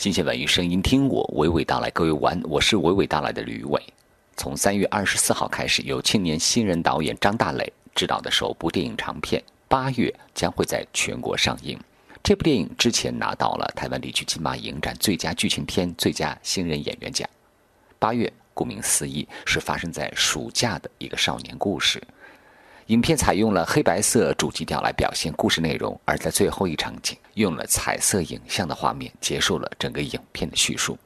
新鲜文娱声音，听我娓娓道来。各位晚，我是娓娓道来的吕伟。从三月二十四号开始，由青年新人导演张大磊执导的首部电影长片《八月》将会在全国上映。这部电影之前拿到了台湾地区金马影展最佳剧情片、最佳新人演员奖。《八月》顾名思义，是发生在暑假的一个少年故事。影片采用了黑白色主基调来表现故事内容，而在最后一场景用了彩色影像的画面结束了整个影片的叙述。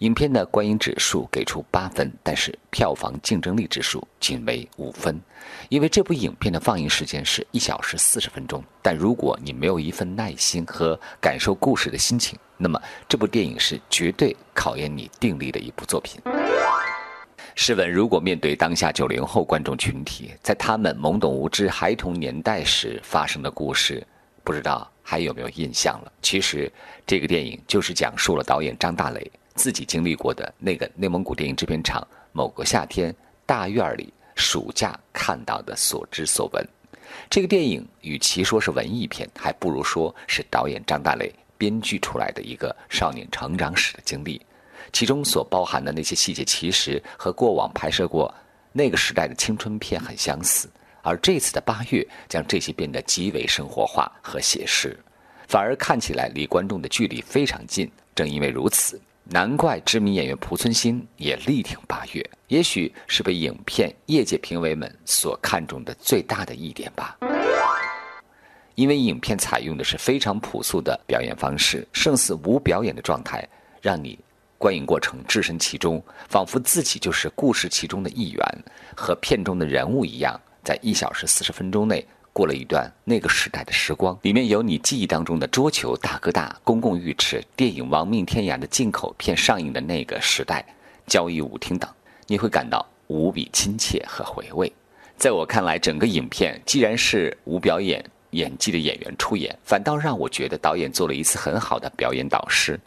影片的观影指数给出八分，但是票房竞争力指数仅为五分，因为这部影片的放映时间是一小时四十分钟。但如果你没有一份耐心和感受故事的心情，那么这部电影是绝对考验你定力的一部作品。试问，如果面对当下九零后观众群体，在他们懵懂无知、孩童年代时发生的故事，不知道还有没有印象了？其实，这个电影就是讲述了导演张大磊自己经历过的那个内蒙古电影制片厂某个夏天大院里暑假看到的所知所闻。这个电影与其说是文艺片，还不如说是导演张大磊编剧出来的一个少年成长史的经历。其中所包含的那些细节，其实和过往拍摄过那个时代的青春片很相似，而这次的八月将这些变得极为生活化和写实，反而看起来离观众的距离非常近。正因为如此，难怪知名演员濮存昕也力挺八月，也许是被影片业界评委们所看重的最大的一点吧。因为影片采用的是非常朴素的表演方式，胜似无表演的状态，让你。观影过程置身其中，仿佛自己就是故事其中的一员，和片中的人物一样，在一小时四十分钟内过了一段那个时代的时光。里面有你记忆当中的桌球、大哥大、公共浴池、电影《亡命天涯》的进口片上映的那个时代、交易舞厅等，你会感到无比亲切和回味。在我看来，整个影片既然是无表演演技的演员出演，反倒让我觉得导演做了一次很好的表演导师。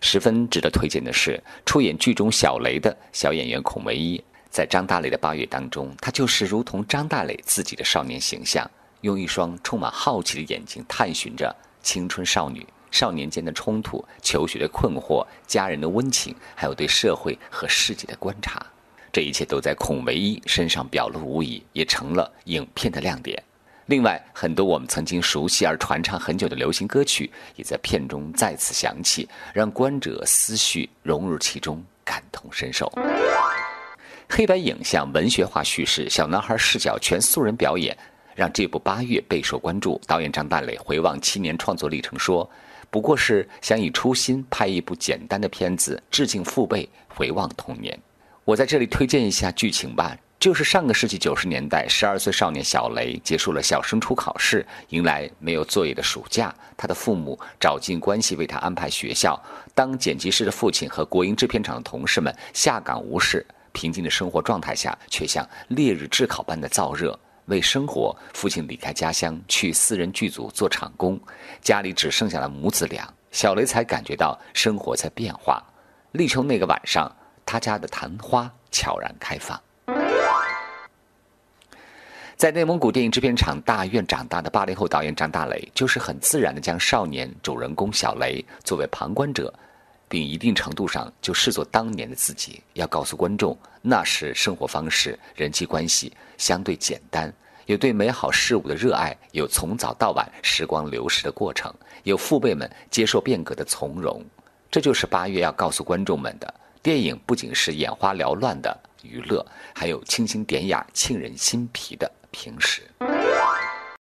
十分值得推荐的是，出演剧中小雷的小演员孔唯一，在张大磊的八月当中，他就是如同张大磊自己的少年形象，用一双充满好奇的眼睛探寻着青春少女、少年间的冲突、求学的困惑、家人的温情，还有对社会和世界的观察。这一切都在孔唯一身上表露无遗，也成了影片的亮点。另外，很多我们曾经熟悉而传唱很久的流行歌曲，也在片中再次响起，让观者思绪融入其中，感同身受。黑白影像、文学化叙事、小男孩视角全素人表演，让这部《八月》备受关注。导演张大磊回望七年创作历程说：“不过是想以初心拍一部简单的片子，致敬父辈，回望童年。”我在这里推荐一下剧情吧。就是上个世纪九十年代，十二岁少年小雷结束了小升初考试，迎来没有作业的暑假。他的父母找尽关系为他安排学校。当剪辑师的父亲和国营制片厂的同事们下岗无事、平静的生活状态下，却像烈日炙烤般的燥热。为生活，父亲离开家乡去私人剧组做场工，家里只剩下了母子俩。小雷才感觉到生活在变化。立秋那个晚上，他家的昙花悄然开放。在内蒙古电影制片厂大院长大的八零后导演张大雷，就是很自然地将少年主人公小雷作为旁观者，并一定程度上就视作当年的自己，要告诉观众，那时生活方式、人际关系相对简单，有对美好事物的热爱，有从早到晚时光流逝的过程，有父辈们接受变革的从容。这就是八月要告诉观众们的电影，不仅是眼花缭乱的娱乐，还有清新典雅、沁人心脾的。平时。